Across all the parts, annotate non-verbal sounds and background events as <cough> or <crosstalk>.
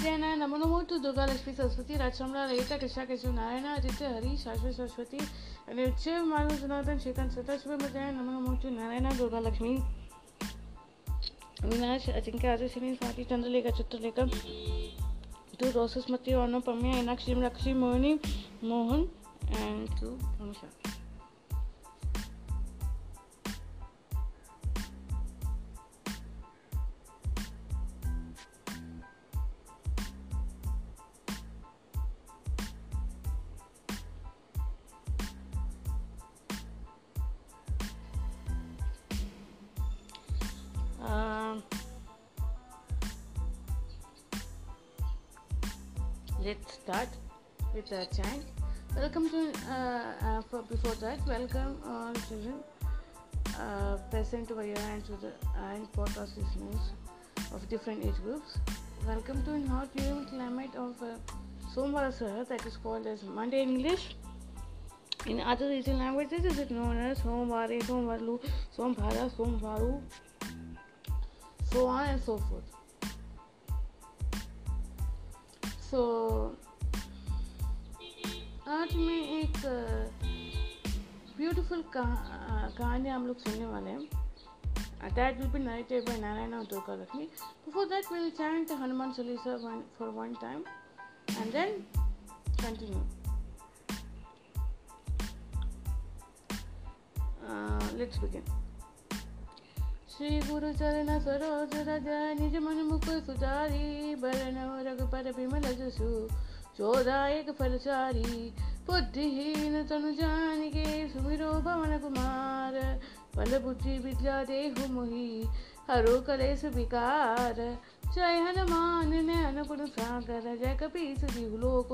जैन है नमो नमो टू दुर्गा लक्ष्मी सरस्वती रचमरा रहिता कृष्णा कृष्ण नारायण, आदित्य, हरी, शाश्वत, सरस्वती शिव मानव, सनातन शीतन सता शिव नमो नमो टू नारायण दुर्गा लक्ष्मी विनाश अजिंक्य आदि स्वाति, चंद्रलेखा, चित्रलेखा टू रोसस मती अनुपम्य एनाक्षी लक्ष्मी मोहिनी, मोहन एंड टू नमस्कार the chant. Welcome to, uh, uh, for, before that, welcome all children uh, present over here and to the and podcast listeners of different age groups. Welcome to hot humid climate of uh, Somvara that is called as Monday English. In other regional languages, it is known as Somvare, Somvarlu, Somvara, Somvaru, so on and so forth. So आज मैं एक beautiful कहानी हम लोग सुनने वाले हैं। That will be narrated by Narayan Durga Lakshmi before that will chant Hanuman Chalisa for one time and then continue let's begin Shri गुरु चरण सरोज रज, निज मन मुख सुधारी बरन रघुपर बिमल जसु। चोदायक फलचारी बुद्धिहीन तनु जानिके, सुमिरो भवन कुमार। बल बुद्धि विद्या देहु मोहि, हरो कलेश विकार। जय हनुमान, नयन गुण सागर, जय कपीस जीव लोक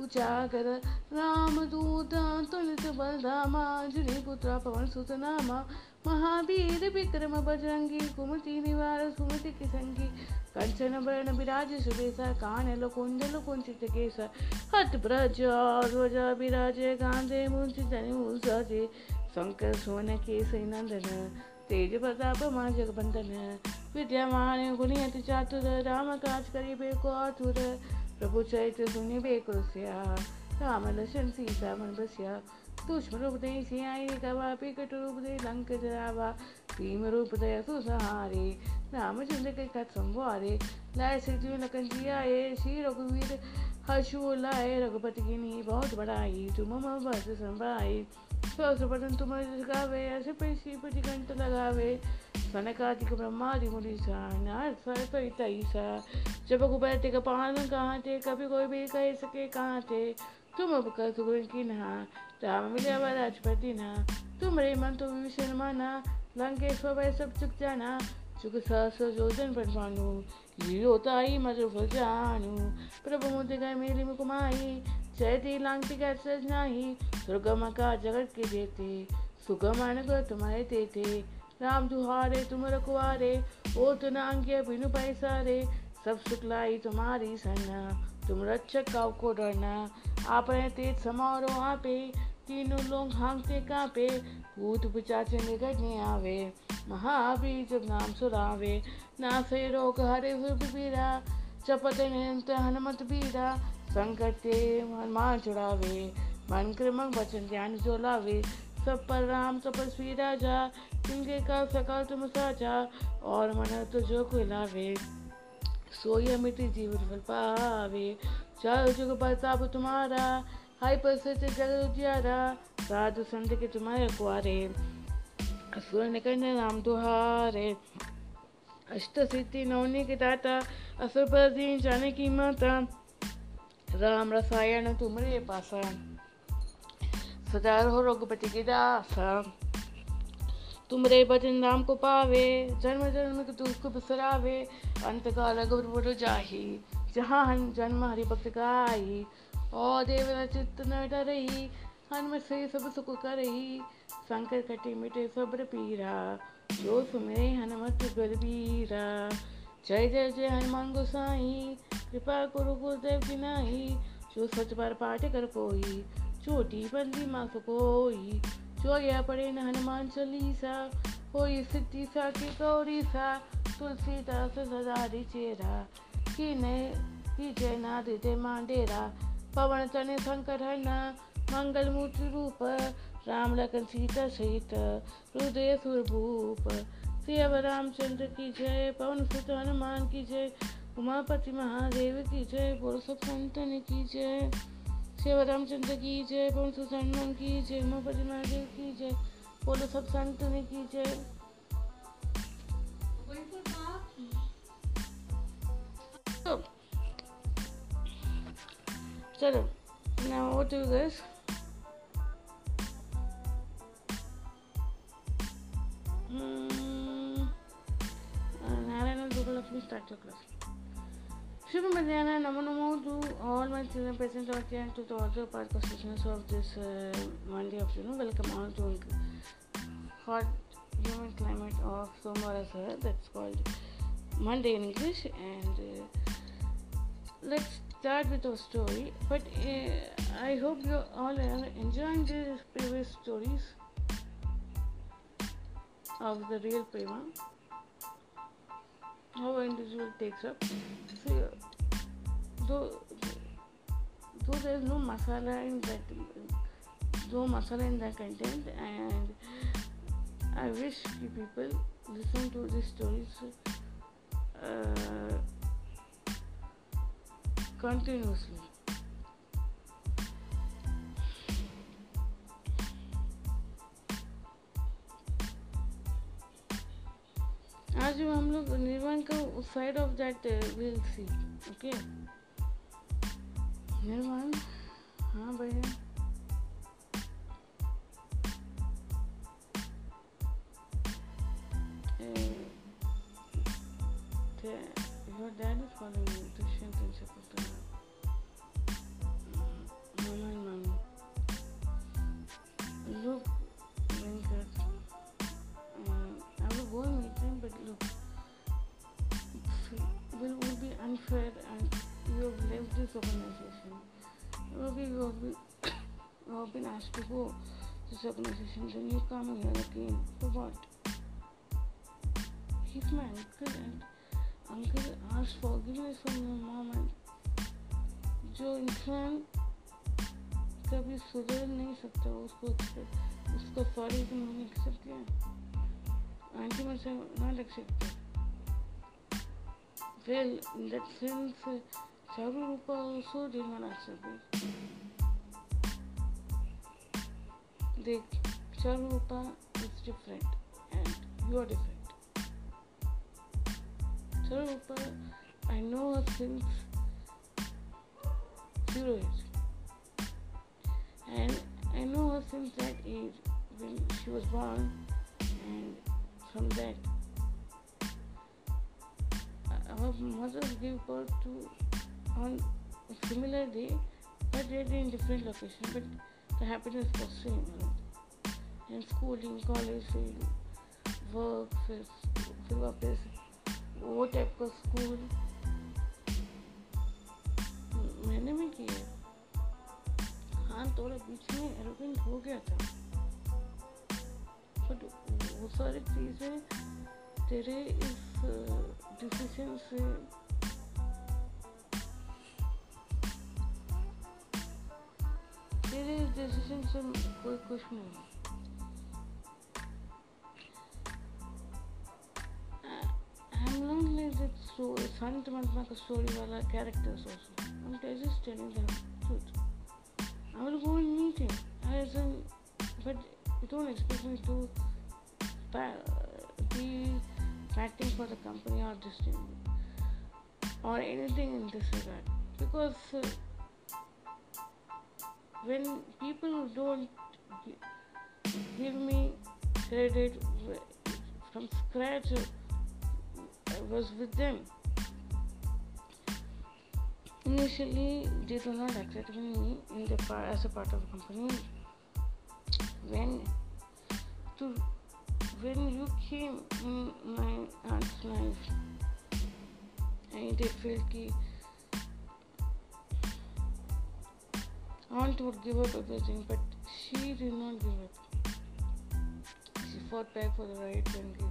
उजागर। राम दूत तुलित बलधामा जुनि पुत्र पवन सुत नामा। महावीर विक्रम बजरंगी कुमति निवार, सुमति की संगी कंचन बरण विराज सुबेसा कान कुंडल कुंचित केस हत ब्रज ध्वज विराज, गांधे मुंच जनि मूसाजे शंकर सोन केस नंदन, तेज प्रताप मा जगबंदन। विद्यामान गुणियति चातुर, राम काज करिबे को आतुर। प्रभु चैत्र सुनिबे कुरस्या राम लक्ष्मण सीता मन बस्या। सूक्ष्म रूप दे सियाई कवा, पिकट रूप दे लंक जरावा। भीम रूप दया सुसहारे रामचंद्र के कथ संवारे। लाए श्री जीव लखन जी आए श्री रघुवीर हर्षो लाए। रघुपति की नी बहुत बड़ाई तुम मम बस संभाई सहस्र बदन तुम गावे ऐसे पे श्रीपति कंठ लगावे। सनकादिक ब्रह्मादि मुनि सा। जब कुबैर के पालन कहाँ थे कभी कोई भी कह सके कहाँ थे तुम अब नहा राम मिले राजपति ना तुम रे मन तो विभीषण माना लंकेश्वर वह सब चुक जाना चुक सहस पर प्रभु मुझे गए मेरी जयती लांगती का सज नाही दुर्गम का जगत के देते सुगम तुम्हारे देते राम दुहारे तुम रखवारे ओ तो नांगे बिनु पैसारे सब सुखलाई तुम्हारी सन्ना तुम रक्षक काव को डरना आपने तेज समारोह आपे तीनों लोग हांगते कांपे, भूत पिचाचे निकटने आवे। महावीर जब नाम सुरावे, ना से रोग हरे पीरा, चपत निरंतर हनुमत बीरा संकट ते हनुमान चुड़ावे। मन क्रमक वचन ध्यान जो लावे, सब पर राम तपस्वी राजा जिनके का सकल तुम साजा और मन तो जो लावे। सोई मिट्टी जीवन फल पावे चारो जुग प्रताप तुम्हारा हाय प्रसिद्ध जग उजियारा साधु संत के तुम्हारे कुआरे असुर निकंद नाम के दाता असुर पर जाने राम रहो रघुपति के दासा तुमरे भजन राम को पावे जन्म जन्म के दुख को बिसरावे अंत काल गुरु जाही जहाँ जन्म हरि भक्त गाई और देव चित्त न डरही हनुमत से सब सुख करही। शंकर कटे मिटे सब्र पीरा, जो सुमिरे हनुमत बलबीरा जय जय जय हनुमान गोसाई, कृपा गुरु गुरुदेव की नाही जो सच बार पाठ कर कोई चोटी बंदी मास कोई। जो यह पढ़े न हनुमान चालीसा होई सिद्धि सा की गौरी सा तुलसीदास सदा चेरा, कि ने की जय नाद जय मांडेरा। पवन तने शंकर हरना मंगल रूप, राम लखन सीता सहित हृदय सुरभूप श्री रामचंद्र की जय, पवन सुत हनुमान की जय, उमापति महादेव की जय सब संतन की जय। श्री रामचंद्र की जय, पवन सुत हनुमान की जय, उमापति महादेव की जय सब संतन की जय। चलो now what do guys Hmm. Narayana Dugalakshmi start your class. Shubha Madhyana, Namo Namo to all my children present out here and to the audio part listeners of this uh, Monday afternoon. Welcome all to hot humid climate of Somara Sahar. That's called Monday in English. And uh, let's start with our story. But uh, I hope you all are enjoying these previous stories of the real prema. How individual takes up. So, though, though there is no masala in that, no masala in that content, and I wish you people listen to these stories uh, continuously. आज हम लोग निर्माण का उस side of that will see okay निर्माण हाँ भैया your dad is calling me Look, uh, I will go and meet them, but look, it will, be unfair and you have left this organization. Okay, you have been, you have been asked to go to this organization, then you come here again. For what? He's my uncle and uncle asks forgiveness from your mom and जो इंसान कभी सुधर नहीं सकता, उसको उसको sorry तो नहीं लिख सकते आंटी मैं से ना लग सकती। Well in that sense Charu Rupa also did not सकते। देख, Charu Rupa is different and you are different different Charupa, I know her since zero age. And I know her since that age when she was born, and from that, our mother gave birth to on a similar day, but they in different location. But the happiness was same. In schooling, college, work, फिर वापस वो type का school मैंने भी किया। हाँ थोड़ा बीच में एरोगेंट हो गया था। बट वो सारी चीज़ें तेरे इस डिसीज़न से तेरे इस डिसीज़न से कोई कुछ नहीं I'm not like that story, Sant Mahatma story wala characters also. I'm just telling the truth. I will go and meet him. As in, but don't expect me to be fighting for the company or this thing or anything in this regard because uh, when people don't give me credit from scratch I was with them. Initially they do not accept me in the as a part of the company. When to when you came in my aunt's life and they felt ki aunt would give up everything but she did not give up. She fought back for the right and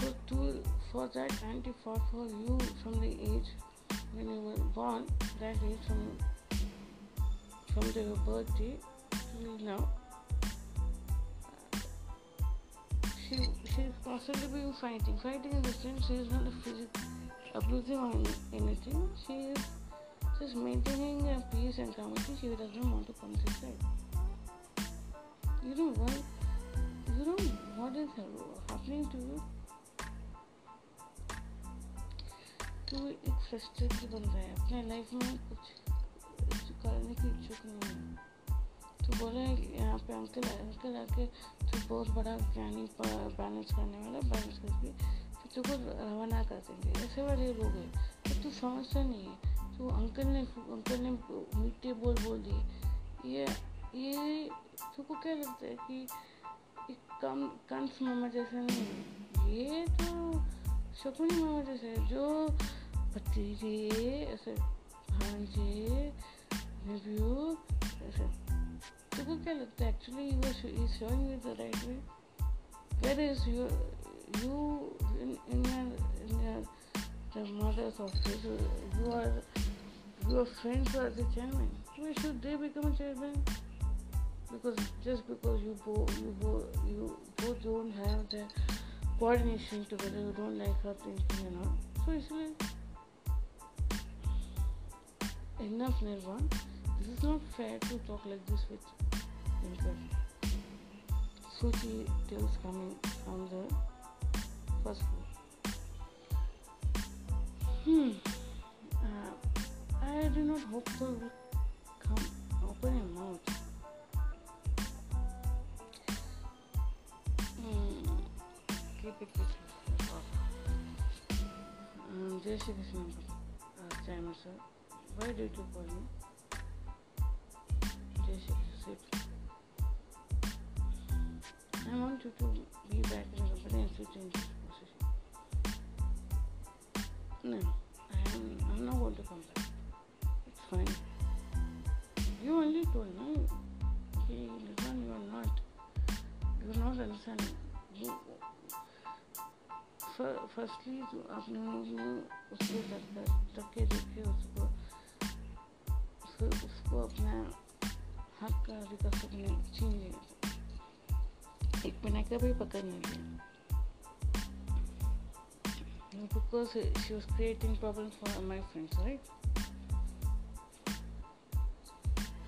gave So to for that auntie fought for you from the age when you were born, that is from from the birthday till now. She she is constantly been fighting. Fighting in the sense she is not a physical abusing or anything. She is just maintaining a peace and calmity. She doesn't want to come this side. You know what? You know what is happening to you? तू एक frustrated बन रहा है, अपने life में कुछ करने की इच्छुक नहीं है। तो बोले यहाँ पे अंकल अंकल आके तो बहुत बड़ा ज्ञानी बैलेंस करने वाला बैलेंस करके फिर तुझको रवाना कर देंगे। ऐसे वाले लोग हैं तो तू समझता नहीं है। तो अंकल ने अंकल ने मीठे बोल बोल दिए। ये ये तुझको क्या लगता है कि एक कम कंस मामा जैसा नहीं है? ये तो शकुनी मामा जैसा है, जो तुमको क्या लगता है actually you is showing you the right way where is you you in in mother's office you are your friends are the chairman we should they become a chairman because just because you both you both you both don't have the coordination together you don't like her thing you know so इसलिए enough Nirvan this is not fair to talk like this with Dinkar. Suchi tales coming from the first floor. Hmm. Uh, I do not hope so come open your mouth. Hmm. Keep it with you. Um, Jai Shri Krishna, uh, Chairman sir. Why did you call me? Jessica, sit. I want you to be back in the company and sit in this position. No, I am, I'm not going to come back. It's fine. You only told, no? Okay, listen, you are not. You are not understanding. You, firstly आपने उसको धक्के देखे उसको फिर उसको अपना हक का अधिकार सबने छीन लिया एक महीने का भी पकड़ नहीं लिया because she was creating problems for my friends, right?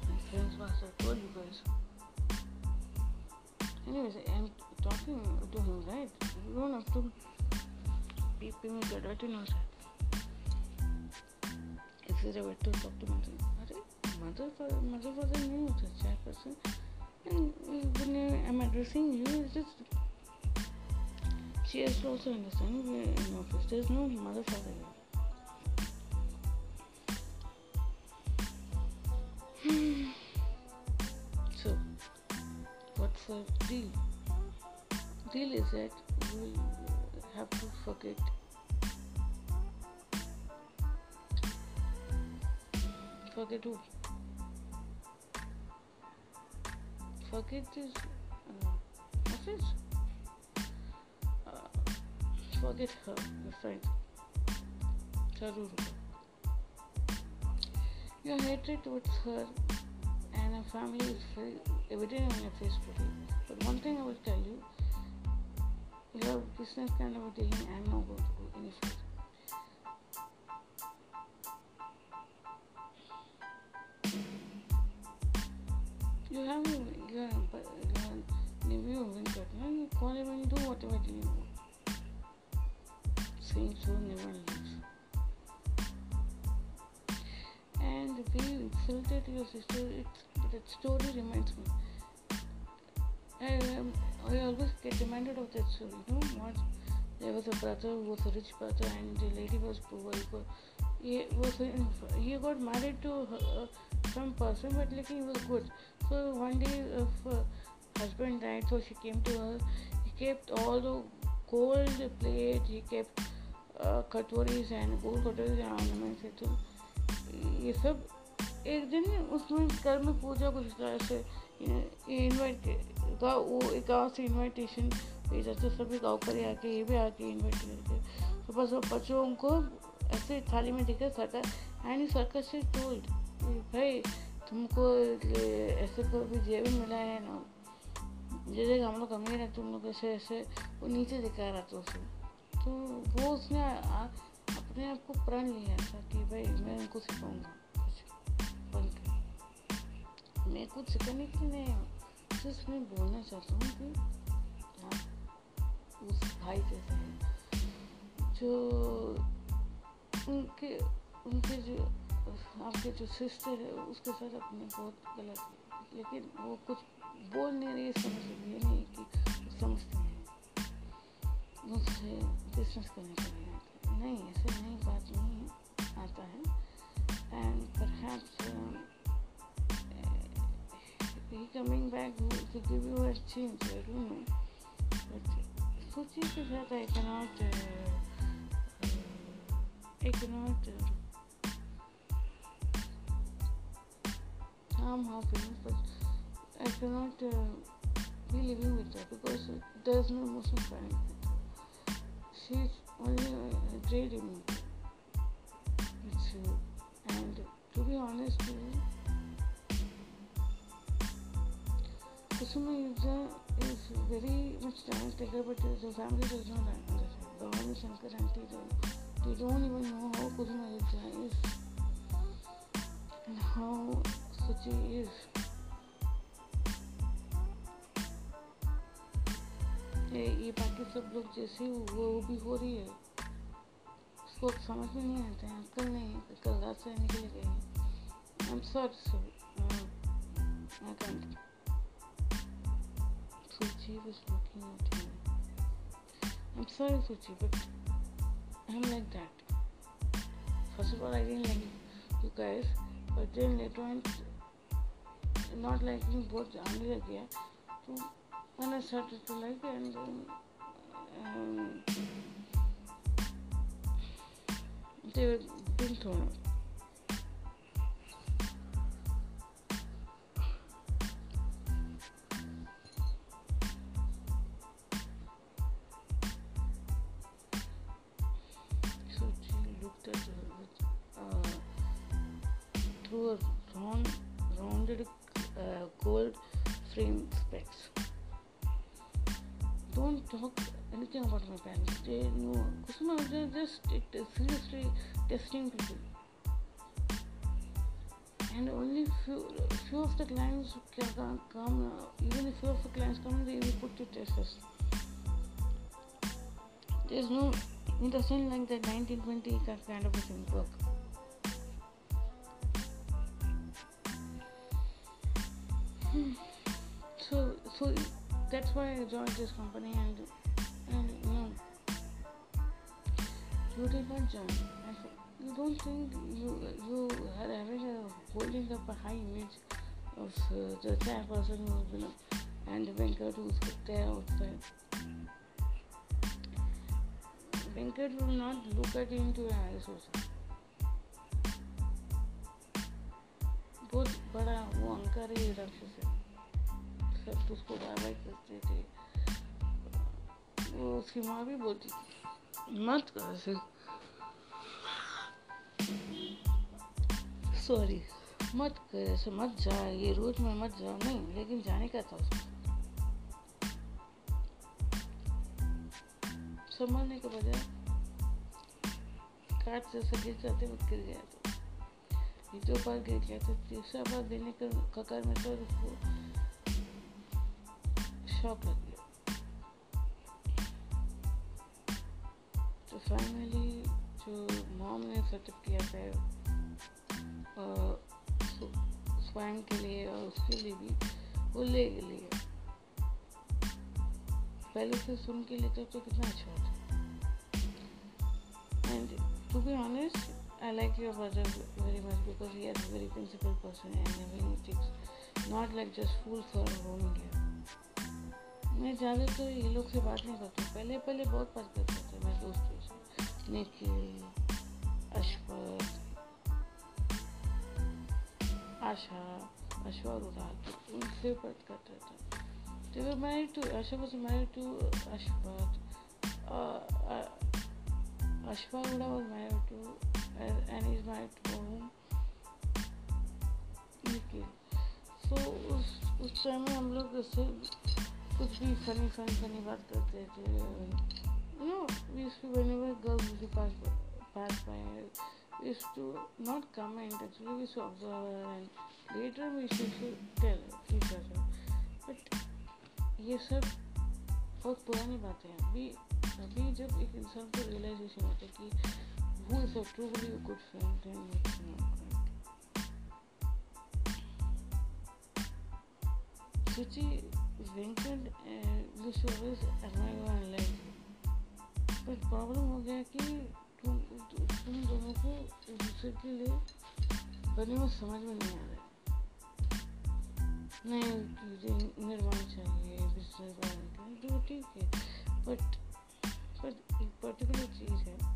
My friends was I told you guys. Anyways, I'm talking to him, right? You don't have to be paying me the dirty nonsense. If you're ever to talk to me, mother father, mother father knew the chairperson. And when I'm addressing you, it's just she has to also understand we're in office. There's no mother father here. so, what's the deal? Deal is that we have to forget forget who? Forget this message. Forget her, your friend. Charuru. Your hatred towards her and her family is very evident on your face today. But one thing I will tell you, your business kind of dealing, I'm not going to go any further. You have your, your nephew Venkat, and you call him and do whatever you want. Saying so never leaves. And the way you insulted your sister, it, that story reminds me. I, um, I always get reminded of that story. You know what? There was a brother who was a rich brother, and the lady was poor. He was he got married to her, some person, but like he was good. One day, if uh, husband died, so she came to her. He kept all the gold plate. He kept uh, katoris and goal katoris and ornaments तो ये सब एक दिन उसमें घर में पूजा कुछ तरह से इनवाइट गाँव वो एक गाँव से इनविटेशन भेजा तो सभी गाँव पर ही आके ये भी आके इनवाइट करके तो बस वो बच्चों को ऐसे थाली में दिखा सका एंड सर्कस से टोल्ड भाई तुमको ऐसे को भी जेब मिला है ना? जैसे हम लोग अमीर है तुम लोग ऐसे ऐसे वो नीचे दिखा रहा था उसे। तो वो उसने आ, अपने आप को प्रण लिया था कि भाई मैं उनको सिखाऊँगा। कुछ बन के। मैं कुछ सिखाने के नहीं सिर्फ़ मैं बोलना चाहता हूँ कि आप उस भाई जैसे हैं। जो उनके उनके जो आपके जो सिस्टर है उसके साथ अपने बहुत गलत लेकिन वो कुछ बोल नहीं रही समझ ये नहीं कि समझते हैं। मुझसे बिज़नेस करने के लिए नहीं ऐसे नहीं बात नहीं आता है। And to give you a change I don't know. But सोचिए के साथ uh, uh, I cannot harm feelings but I cannot uh, be living with her because there's no emotional connect with her. She's only in me. It's, uh, and to be honest with you, Kusuma Yuja is very much talent taker, but the family does not understand. Bhavani Shankar auntie, they, they don't even know how Kusuma is and how Suchi is. ये ये बाकी सब लोग जैसे वो भी हो रही है उसको समझ में नहीं आता है अक्ल नहीं है कल रात से निकल है I am sorry sir I can't Suchi was looking at him. I'm sorry, Suchi, but I'm like that. First of all, I didn't like you guys, but then later on, not liking both Jangli again. So when I started to like it, and then um, they were being thrown out. Of the clients can come, uh, even if few of the clients come, they will put to test us. There's no, it doesn't like the 1920 kind of a thing work. so, so that's why I joined this company and and you know you did not join. You don't think you you are having a holding up a high image of uh, the chairperson who's been and Venkat who's there outside. Venkat will not look at you into your eyes also. बहुत बड़ा वो अंकर ही राक्षस है सब तो उसको बार बार करते थे वो उसकी माँ भी बोलती थी मत कर सॉरी मत कर, ऐसे मत जा, ये रोज में मत जाओ नहीं, लेकिन जाने का था। उसको संभालने के बजाय काट से गिर जाते वक्त गिर गया था ये दो बार गिर गया था तीसरा बार गिरने का ककार में तो उसको शॉक लग गया। तो फाइनली जो मॉम ने सेटअप किया था स्वयं के लिए और उसके लिए भी बुल्ले के लिए। पहले से सुन के लिए तो कितना अच्छा होता and to be honest I like your brother very much because he are very principal person and every ticks not like just fool for home gear मैं ज़्यादातर तो ये लोग से बात नहीं करती पहले पहले बहुत बात करते थे मैं दोस्तों से। निकी अशफ आशा अश्वर उधार उनसे बात करता था। तो वो मैरिड आशा वो मैरिड टू अश्वर अश्वर उधार वो married to and is married to home so उस उस टाइम में हम लोग ऐसे कुछ भी फनी फनी फनी बात करते थे। You know we used to whenever girls के पास pass by used to not comment actually we to observe and later we to tell other but ये सब बहुत पुरानी बातें हैं अभी अभी जब एक इंसान को रियलाइजेशन होता है कि वो is a truly good friend it's not used to always admire and like पर प्रॉब्लम हो गया कि दोनों को एक दूसरे के लिए बने समझ में नहीं आ रहा निर्माण चाहिए बिज़नेस तो ठीक है। बट एक पर्टिकुलर चीज़ है।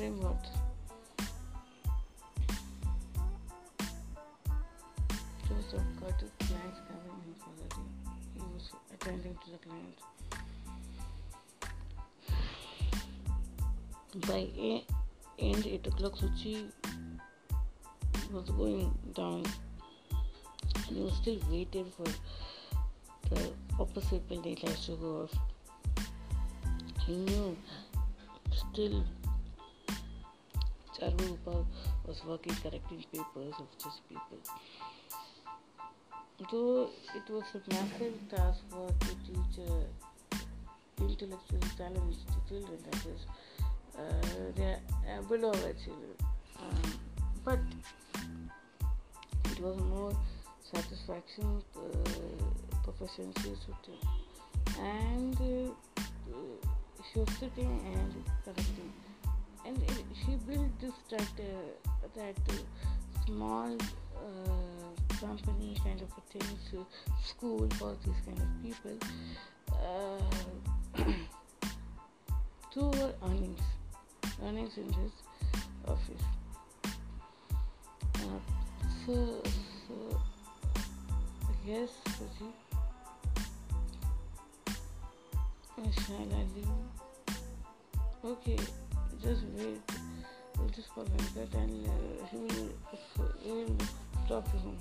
Framework. Joseph got his clients coming in for the day. He was attending to the clients. By end 8 o'clock, Suchi was going down and he was still waiting for the opposite building lights to go off. He knew still Charvarupa was working correcting papers of just people. Though it was a massive task for to teach uh, intellectual talents to children, that is, uh, they are below our children. Um, but it was more satisfaction, uh, proficiency, and uh, she was sitting and correcting and she built this that uh, that uh, small uh, company kind of a thing to school for these kind of people uh, <coughs> to her earnings earnings in this office. Uh, so so yes shall I leave. Okay just wait. We'll just call Venkat and uh, he will, he will to him.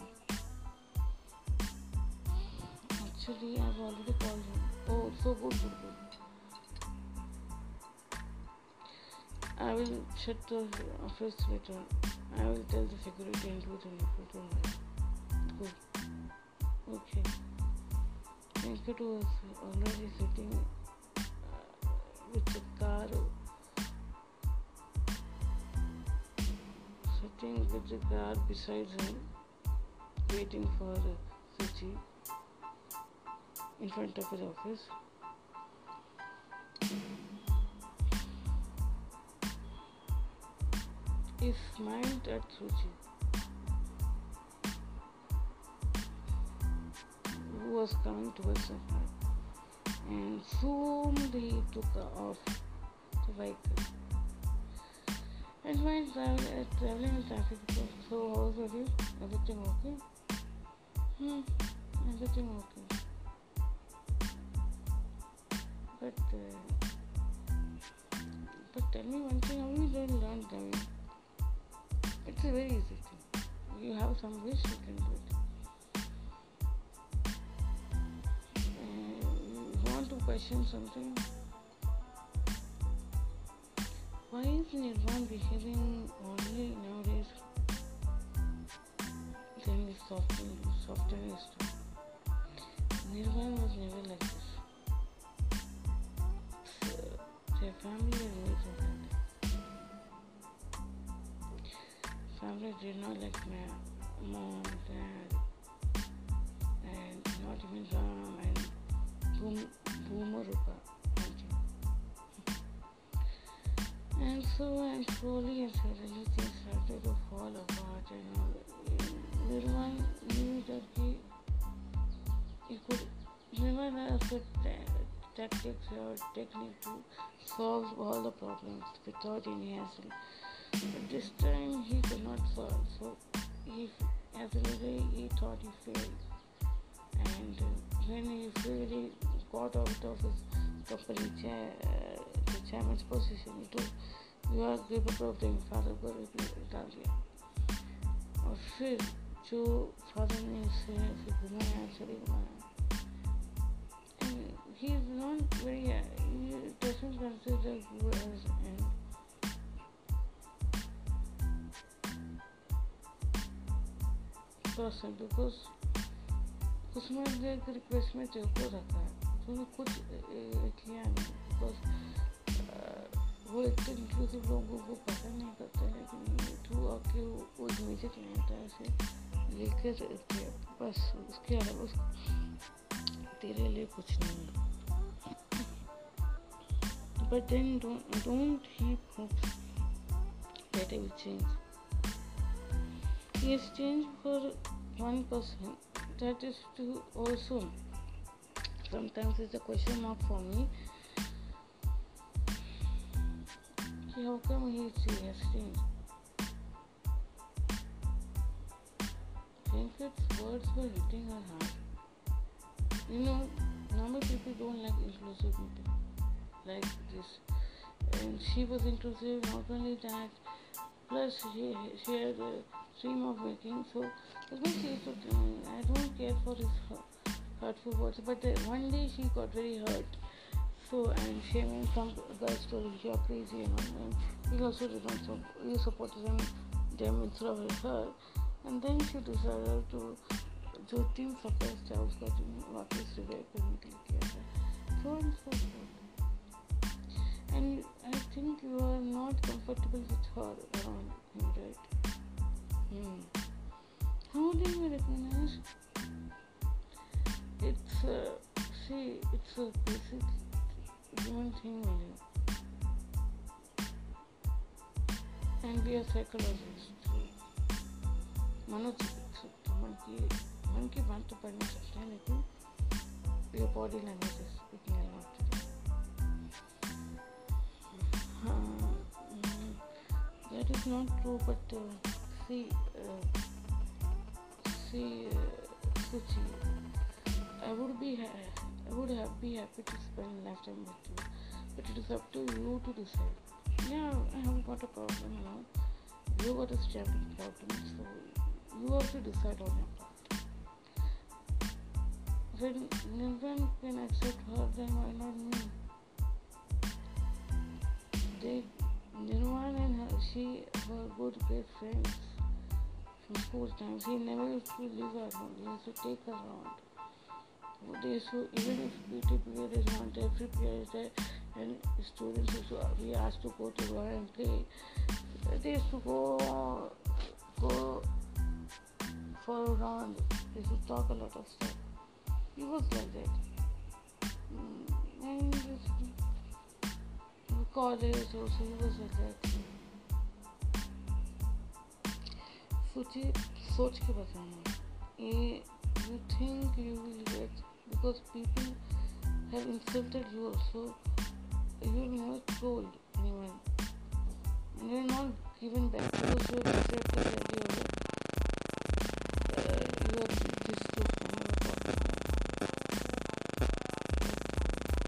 Actually, I've already called him. Oh, so good, good, good. I will shut the office later. I will tell the security and do the report. Good. Okay. Venkat was already sitting uh, with the car with the guard beside him, waiting for Suchi in front of his office. He smiled at Suchi, who was coming towards him, and soon he took off the vehicle. While travel, uh, traveling in traffic, so how was you? Everything okay? Hmm, everything okay. But, uh, but tell me one thing, how you don't learn driving? It's a very easy thing. You have some wish, you can do it. Uh, you want to question something? Why is Nirvan behaving only nowadays? Then he softened, softened his tone. Nirvan was never like this. So, their family always like that. Family did not like my mom, dad, and not even Ram and Boom, Boomarupa. And so, and slowly and suddenly things started to fall apart and Nirmal knew that he, he could never have the tactics or technique to solve all the problems without any hassle. But this time he could not solve, so he, as a result, he thought he failed. And uh, when he really got out of his company chair, uh, chairman's position, he told you are capable of doing father को डाल दिया और फिर जो father ने इसे ऐसे घुमाया चले घुमाया is not very he doesn't consider you as an person because उसमें एक रिक्वेस्ट में तेरे को रखा है तूने कुछ किया नहीं बिकॉज़ वो एक तो इंक्लूसिव लोगों को पसंद नहीं करता है लेकिन तू आके वो म्यूज़िक लेता है उसे लेकर बस उसके अलावा उस तेरे लिए कुछ नहीं है then don't don't keep hopes that it will change. He has changed for one person. That is to sometimes it's a question mark for me how come he changed? Venkat's words were hitting her heart. You know, normal people don't like inclusive people like this. And she was inclusive, not only that, plus she, she had a stream of making. So, as much as I don't care for his hurtful words, but one day she got very hurt so and shaming some guys told you are crazy and, and he also did not support, he supported them, them instead of her and then she decided to जो team सफेद था उसका team वापस revive करने के लिए किया था so and so forth and I think you are not comfortable with her around him right hmm. how do you recognize it's uh, see it's a basic human thing with you. And be a psychologist. Manochikitsa. Manki, manki vantu padma sastanaki. Your body language is speaking a lot. That is not true, but uh, see, uh, see, uh, Suchi, uh, I would be uh, I would have, be happy to spend lifetime with you, but it is up to you to decide. Yeah, I haven't got a problem now. You got a standing problem, so you have to decide on your part. When Nirvan can accept her, then why not me? They, Nirvan and her, she were good, great friends from school times. He never used to leave her alone. He used to take her around they so even if PT period is not there, free period is there, and students also are, we asked to go to run and play, they used to go go for a round. They used to talk a lot of stuff. He was like that. Mm, and college also he was like that. सोचिए सोच के बताना ये you think you will get because people have insulted you also. You not told anyone. You are not given back because you have uh, you have this to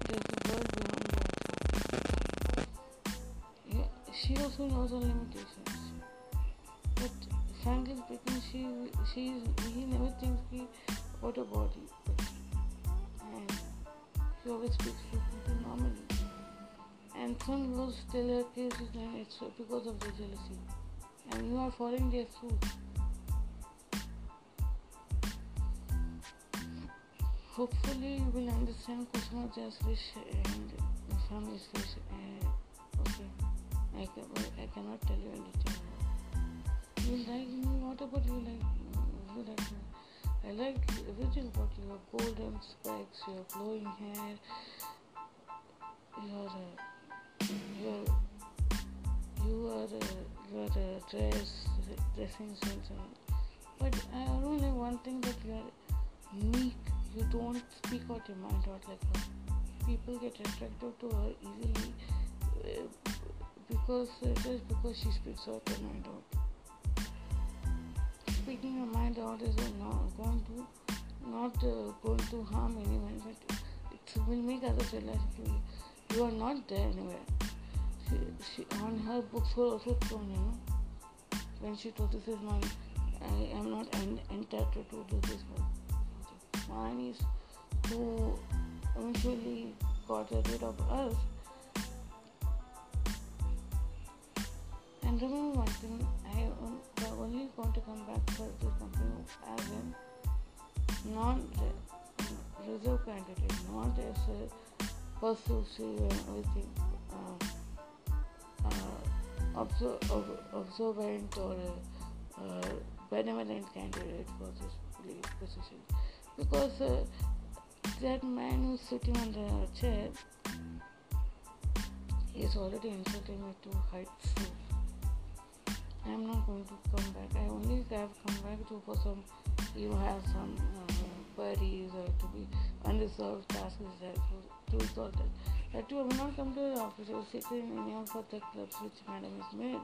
there's a word behind that yeah, she also knows her limitations. But frankly speaking she she he never thinks he what a body she always speaks to normally. And some girls tell her cases and it's because of the jealousy. And you are following their suit. Hopefully you will understand Kusma Ja's wish and family's wish. Uh, okay, I, can, I cannot tell you anything. You like me? What about you like? You like me? I like everything about you. Your golden specs, your glowing hair, your uh, your you are uh, your uh, dress, dressing sense and. But I don't one thing that you are unique. You don't speak out your mind out like her. People get attracted to her easily uh, because uh, just because she speaks out her mind out. Out is not going to not uh, going to harm anyone, but it will make others realize you you are not there anywhere. She, she on her books were also thrown, you know, when she told this is mine. I am not en- entitled to do this one. Mine is who eventually got rid of us. And remember one thing, I am only going to come back for this company as a non-reserve candidate, not as a persuasive and everything, uh, uh, observ- observant or uh, benevolent candidate for this position. Because uh, that man who's sitting on the chair is already insulting me to heights I'm not going to come back. I only have come back to for some you have some uh, or to be unresolved tasks that to, to resolve that. That too I will not come to the office. Will sit in any of the clubs which madam has made.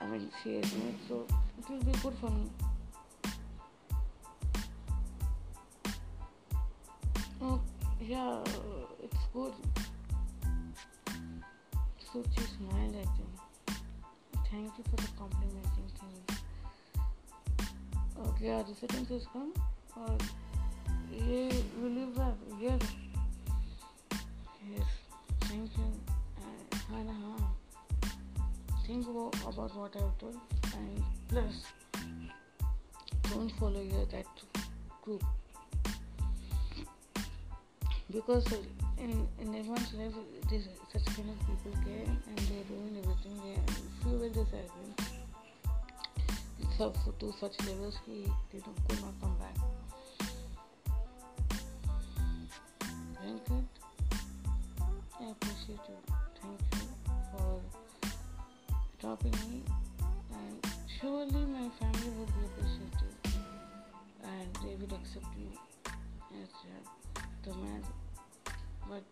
I mean she has made so it will be good for me. Oh, yeah, it's good. So she smiled at me. Thank you for the complimenting thing. Okay, are the sentences come? Or yeah, will you back? Yes. Yes. Thank you. Uh, Hannah, think about, about what I've told and plus don't follow your that group because in, in everyone's life this, such kind of people came and they ruin everything few will disagree so to such levels he they don't, could not come back very good. I appreciate you. Thank you for dropping me. And surely my family would be appreciative. And they would accept me as uh, the man but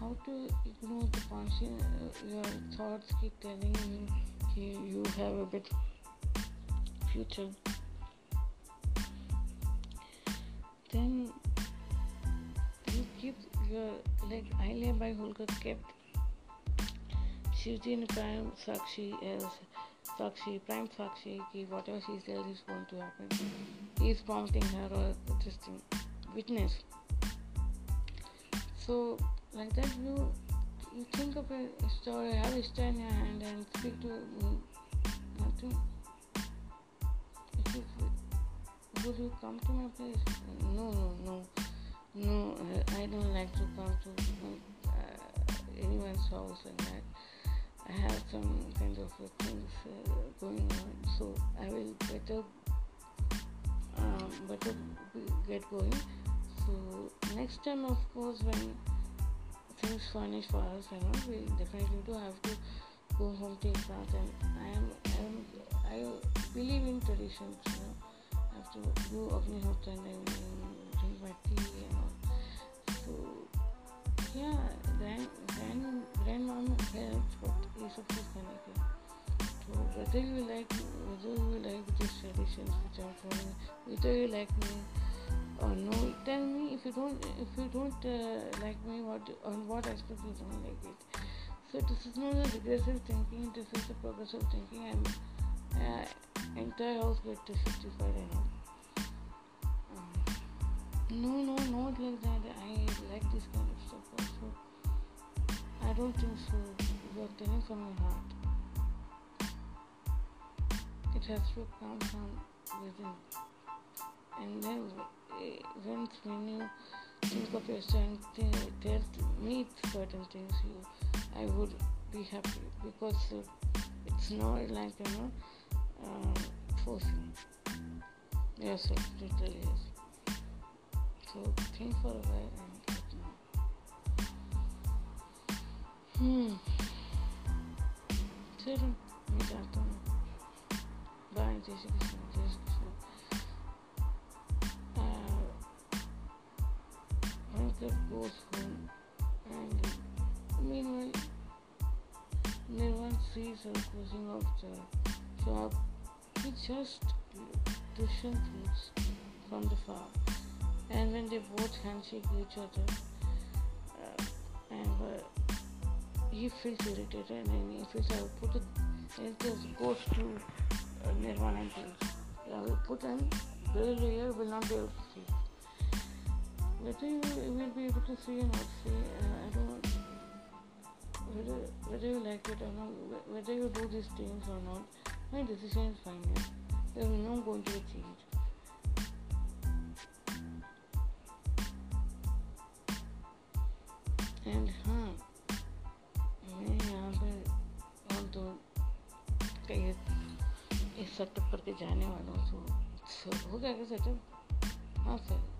how to ignore the conscience uh, your thoughts keep telling you you, have a bit future then you keep your like Ahilyabai Holkar kept Shivji and Prime Sakshi as Sakshi, Prime Sakshi, ki whatever she says is going to happen. He is prompting her or thing. Witness. So, like that, you you think of a story, have a story and speak to. Nothing. If you, would you come to my place? No, no, no. No, I don't like to come to uh, anyone's house and that. I have some kind of things uh, going on, so I will better um, better get going so next time of course when things furnish for us you know we definitely do have to go home take bath and I am, I am I believe in traditions you know. I have to go Agni Hotra and then drink my tea and all. So yeah then then grandmom helps but is of course connected so whether you like whether you like these traditions which are following whether you like me or no, tell me if you don't if you don't uh, like me what on what aspect you don't like it. So this is not a regressive thinking, this is a progressive thinking. I'm uh, entire house get 55 and all. No, no, not like that. I like this kind of stuff also. I don't think so. You are telling from your heart. It has to come from within And then eh, once when you think of yourself and tell me certain things, you, I would be happy because uh, it's not like you know uh, forcing yourself. Literally, yes. So think for a while and let me know. Hmm. Children, मैं जाता हूँ bye जय श्री कृष्ण जय Shri Krishna Venkat goes home and meanwhile Nirvan sees her closing of the shop. He just Dushyant looks from the far and when they both handshake each other uh, and uh, he feels irritated and he feels I will put it it just goes to uh, Nirvana and tells I will put an bill will not be able whether you will be able to see or not see uh, I don't whether whether you like it or not whether you do these things or not my decision is fine yeah? there's no going to be change and हाँ मैं यहाँ पर और दो कई इस setup करके जाने वाला हूँ तो सर हो जाएगा सेटअप हाँ सर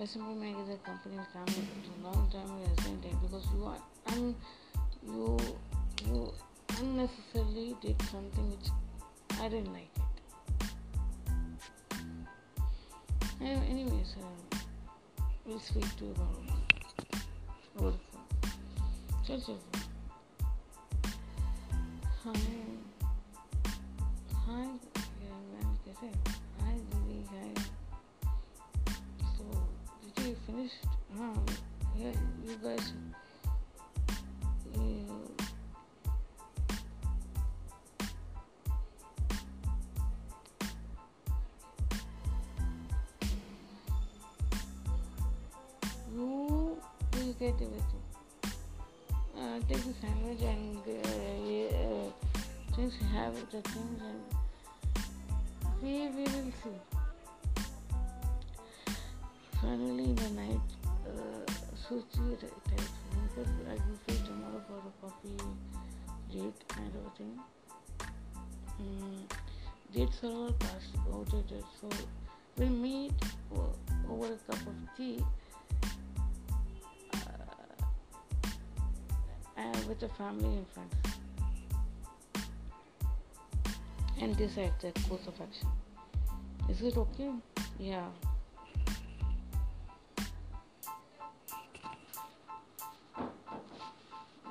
चलिए वैसे भी मैं इधर कंपनी में काम नहीं करता हूँ लॉन्ग टाइम में रेजिडेंट है because you are on you you unnecessarily did something which I didn't like it. And anyways, uh, we'll speak to you about over the phone. चल चल हाय हाय मैम कैसे हाय finish हाँ um, yeah you guys are all past outdated, so we'll meet over a cup of tea and with the family and friends and decide the course of action. Is it okay? Yeah.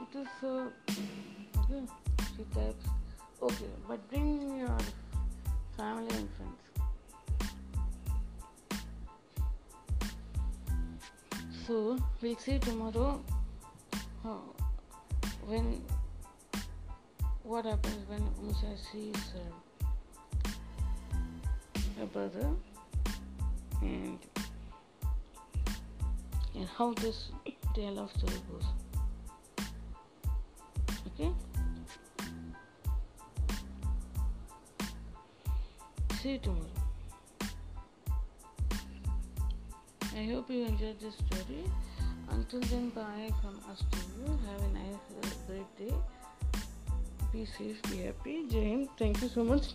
It is uh, okay. She types okay, but bring your family and friends. So we'll see tomorrow. Oh, when what happens when Musa sees her, her brother and and how this tale of story goes. duydunuz mu? I hope you enjoyed this story. Until then, bye from us to you. Have a nice, uh, great day. Be safe, be happy. Jai Thank you so much.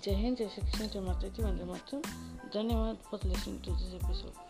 Jai Hind, Jai Shri Krishna, Jai Mataji, Vandemataram. Dhanyawad for listening to this episode.